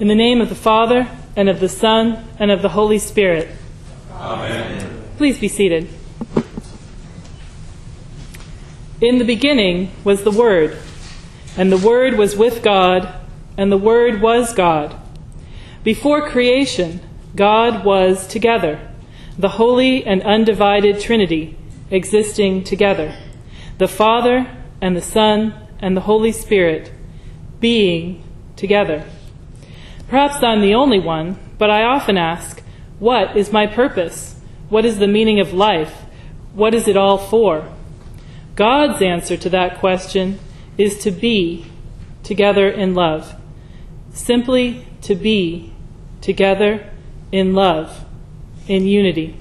In the name of the Father, and of the Son, and of the Holy Spirit. Amen. Please be seated. In the beginning was the Word, and the Word was with God, and the Word was God. Before creation, God was together, the holy and undivided Trinity existing together, the Father and the Son and the Holy Spirit being together. Perhaps I'm the only one, but I often ask, what is my purpose? What is the meaning of life? What is it all for? God's answer to that question is to be together in love. Simply to be together in love, in unity.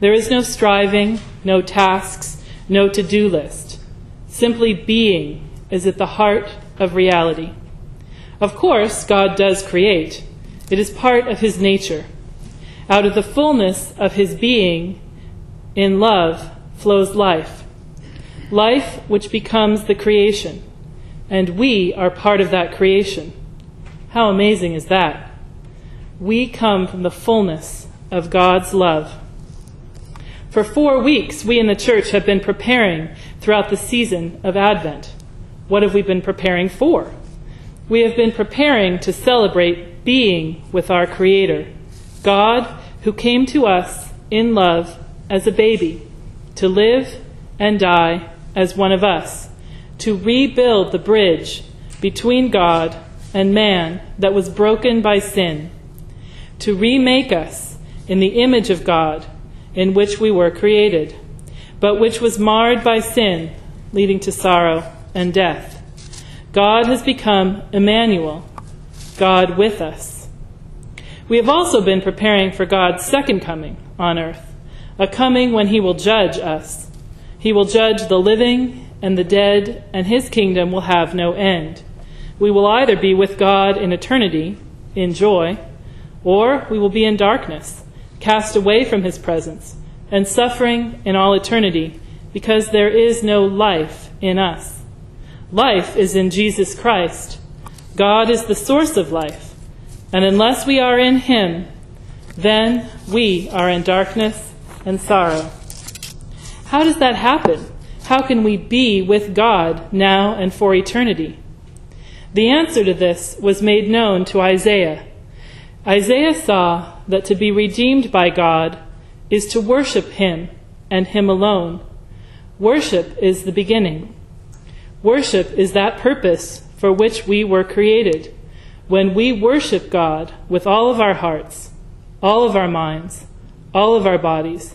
There is no striving, no tasks, no to do list. Simply being is at the heart of reality. Of course, God does create, it is part of His nature. Out of the fullness of His being, in love, flows life. Life which becomes the creation, and we are part of that creation. How amazing is that? We come from the fullness of God's love. For four weeks, we in the church have been preparing throughout the season of Advent. What have we been preparing for? We have been preparing to celebrate being with our Creator, God who came to us in love as a baby, to live and die as one of us, to rebuild the bridge between God and man that was broken by sin, to remake us in the image of God in which we were created, but which was marred by sin, leading to sorrow and death. God has become Emmanuel, God with us. We have also been preparing for God's second coming on earth, a coming when he will judge us. He will judge the living and the dead, and his kingdom will have no end. We will either be with God in eternity, in joy, or we will be in darkness cast away from his presence, and suffering in all eternity, because there is no life in us. Life is in Jesus Christ. God is the source of life, and unless we are in him, then we are in darkness and sorrow. How does that happen? How can we be with God now and for eternity? The answer to this was made known to Isaiah. Isaiah saw that to be redeemed by God is to worship Him and Him alone. Worship is the beginning. Worship is that purpose for which we were created. When we worship God with all of our hearts, all of our minds, all of our bodies,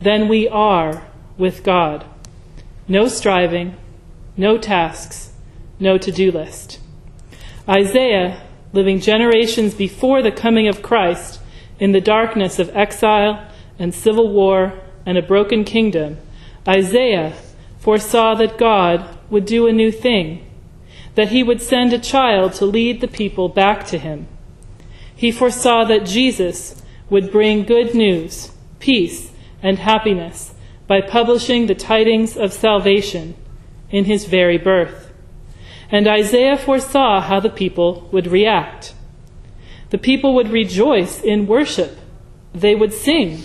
then we are with God. No striving, no tasks, no to do list. Isaiah, living generations before the coming of Christ, in the darkness of exile and civil war and a broken kingdom, Isaiah foresaw that God would do a new thing, that he would send a child to lead the people back to him. He foresaw that Jesus would bring good news, peace, and happiness by publishing the tidings of salvation in his very birth. And Isaiah foresaw how the people would react. The people would rejoice in worship. They would sing.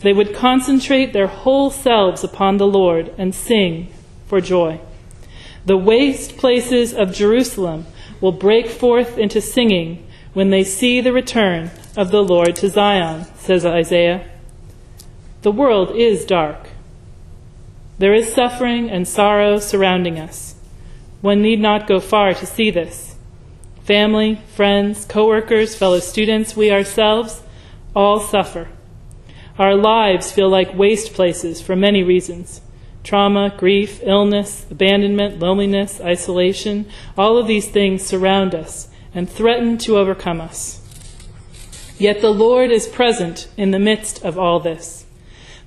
They would concentrate their whole selves upon the Lord and sing for joy. The waste places of Jerusalem will break forth into singing when they see the return of the Lord to Zion, says Isaiah. The world is dark. There is suffering and sorrow surrounding us. One need not go far to see this family, friends, coworkers, fellow students, we ourselves all suffer. Our lives feel like waste places for many reasons trauma, grief, illness, abandonment, loneliness, isolation. All of these things surround us and threaten to overcome us. Yet the Lord is present in the midst of all this.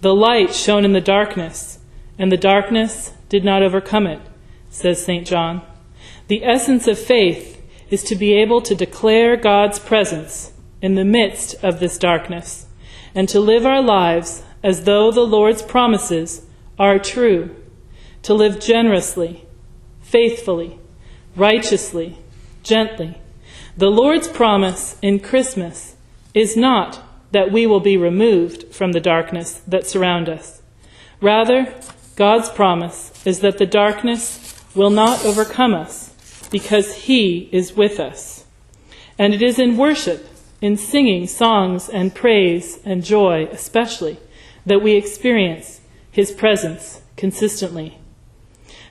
The light shone in the darkness, and the darkness did not overcome it, says St. John. The essence of faith is to be able to declare God's presence in the midst of this darkness and to live our lives as though the Lord's promises are true, to live generously, faithfully, righteously, gently, The Lord's promise in Christmas is not that we will be removed from the darkness that surround us. Rather, God's promise is that the darkness will not overcome us because He is with us. And it is in worship, in singing songs and praise and joy especially, that we experience His presence consistently.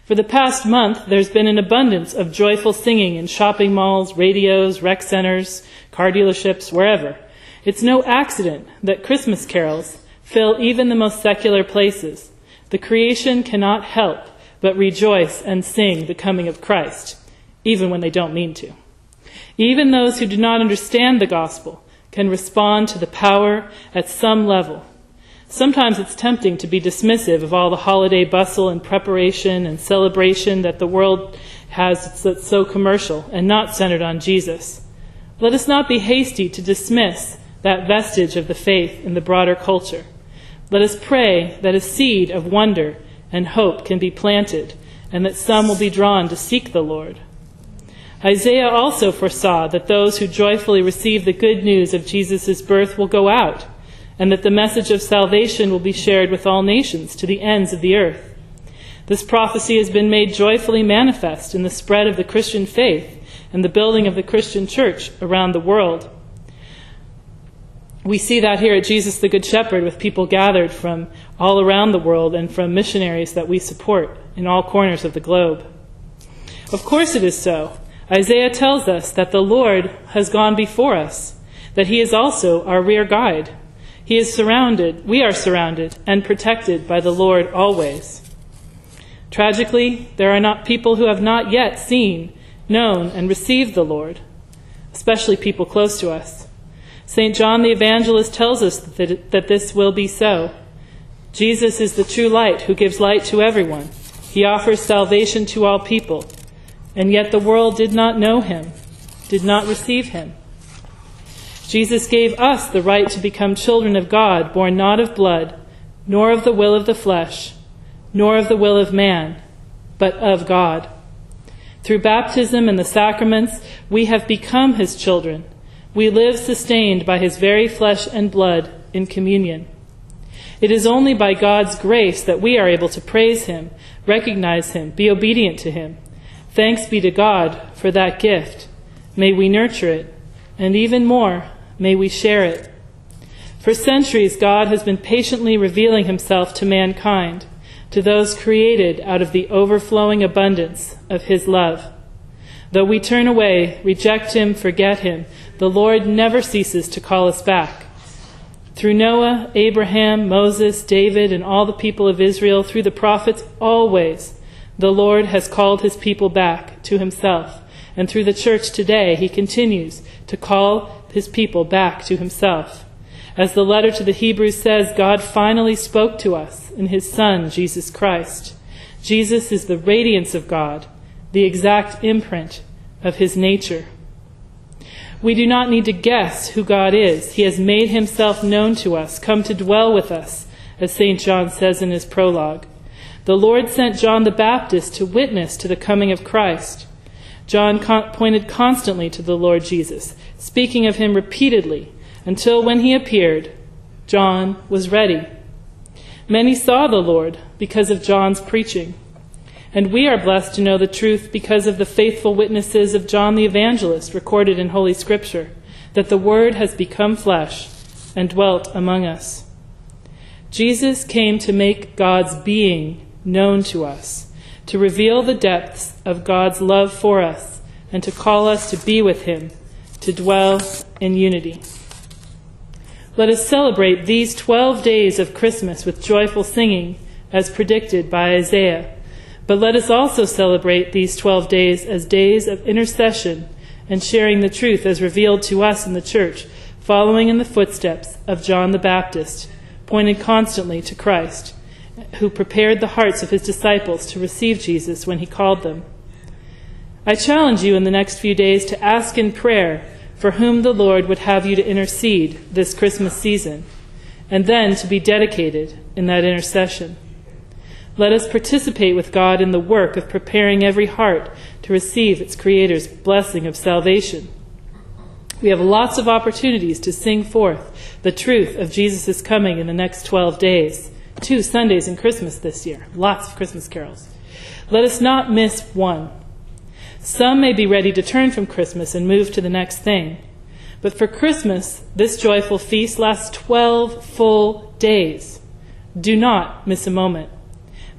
For the past month, there's been an abundance of joyful singing in shopping malls, radios, rec centers, car dealerships, wherever. It's no accident that Christmas carols fill even the most secular places. The creation cannot help but rejoice and sing the coming of Christ, even when they don't mean to. Even those who do not understand the gospel can respond to the power at some level. Sometimes it's tempting to be dismissive of all the holiday bustle and preparation and celebration that the world has that's so commercial and not centered on Jesus. Let us not be hasty to dismiss that vestige of the faith in the broader culture. Let us pray that a seed of wonder and hope can be planted and that some will be drawn to seek the Lord. Isaiah also foresaw that those who joyfully receive the good news of Jesus' birth will go out, and that the message of salvation will be shared with all nations to the ends of the earth. This prophecy has been made joyfully manifest in the spread of the Christian faith and the building of the Christian church around the world. We see that here at Jesus the Good Shepherd with people gathered from all around the world and from missionaries that we support in all corners of the globe. Of course it is so. Isaiah tells us that the Lord has gone before us, that he is also our rear guide. He is surrounded, we are surrounded and protected by the Lord always. Tragically, there are not people who have not yet seen, known, and received the Lord, especially people close to us. St. John the Evangelist tells us that, that this will be so. Jesus is the true light who gives light to everyone. He offers salvation to all people and yet the world did not know him, did not receive him. Jesus gave us the right to become children of God, born not of blood, nor of the will of the flesh, nor of the will of man, but of God. Through baptism and the sacraments, we have become his children. We live sustained by his very flesh and blood in communion. It is only by God's grace that we are able to praise him, recognize him, be obedient to him, Thanks be to God for that gift. May we nurture it, and even more, may we share it. For centuries, God has been patiently revealing himself to mankind, to those created out of the overflowing abundance of his love. Though we turn away, reject him, forget him, the Lord never ceases to call us back. Through Noah, Abraham, Moses, David, and all the people of Israel, through the prophets, always the Lord has called his people back to himself. And through the church today, he continues to call his people back to himself. As the letter to the Hebrews says, God finally spoke to us in his Son, Jesus Christ. Jesus is the radiance of God, the exact imprint of his nature. We do not need to guess who God is. He has made himself known to us, come to dwell with us, as St. John says in his prologue. The Lord sent John the Baptist to witness to the coming of Christ. John con- pointed constantly to the Lord Jesus, speaking of him repeatedly, until when he appeared, John was ready. Many saw the Lord because of John's preaching. And we are blessed to know the truth because of the faithful witnesses of John the Evangelist recorded in Holy Scripture, that the Word has become flesh and dwelt among us. Jesus came to make God's being known to us, to reveal the depths of God's love for us, and to call us to be with Him, to dwell in unity. Let us celebrate these 12 days of Christmas with joyful singing, as predicted by Isaiah. But let us also celebrate these 12 days as days of intercession and sharing the truth as revealed to us in the church, following in the footsteps of John the Baptist, pointed constantly to Christ who prepared the hearts of his disciples to receive Jesus when he called them. I challenge you in the next few days to ask in prayer for whom the Lord would have you to intercede this Christmas season, and then to be dedicated in that intercession. Let us participate with God in the work of preparing every heart to receive its Creator's blessing of salvation. We have lots of opportunities to sing forth the truth of Jesus' coming in the next 12 days. Two Sundays and Christmas this year. Lots of Christmas carols. Let us not miss one. Some may be ready to turn from Christmas and move to the next thing. But for Christmas, this joyful feast lasts 12 full days. Do not miss a moment.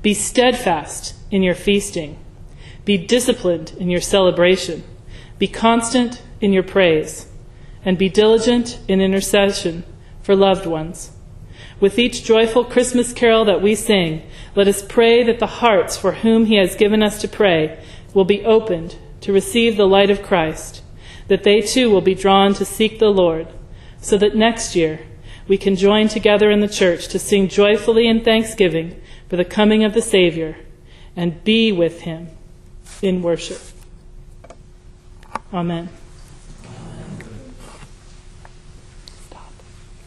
Be steadfast in your feasting. Be disciplined in your celebration. Be constant in your praise. And be diligent in intercession for loved ones. With each joyful Christmas carol that we sing, let us pray that the hearts for whom He has given us to pray will be opened to receive the light of Christ, that they too will be drawn to seek the Lord, so that next year we can join together in the church to sing joyfully in thanksgiving for the coming of the Savior and be with Him in worship. Amen.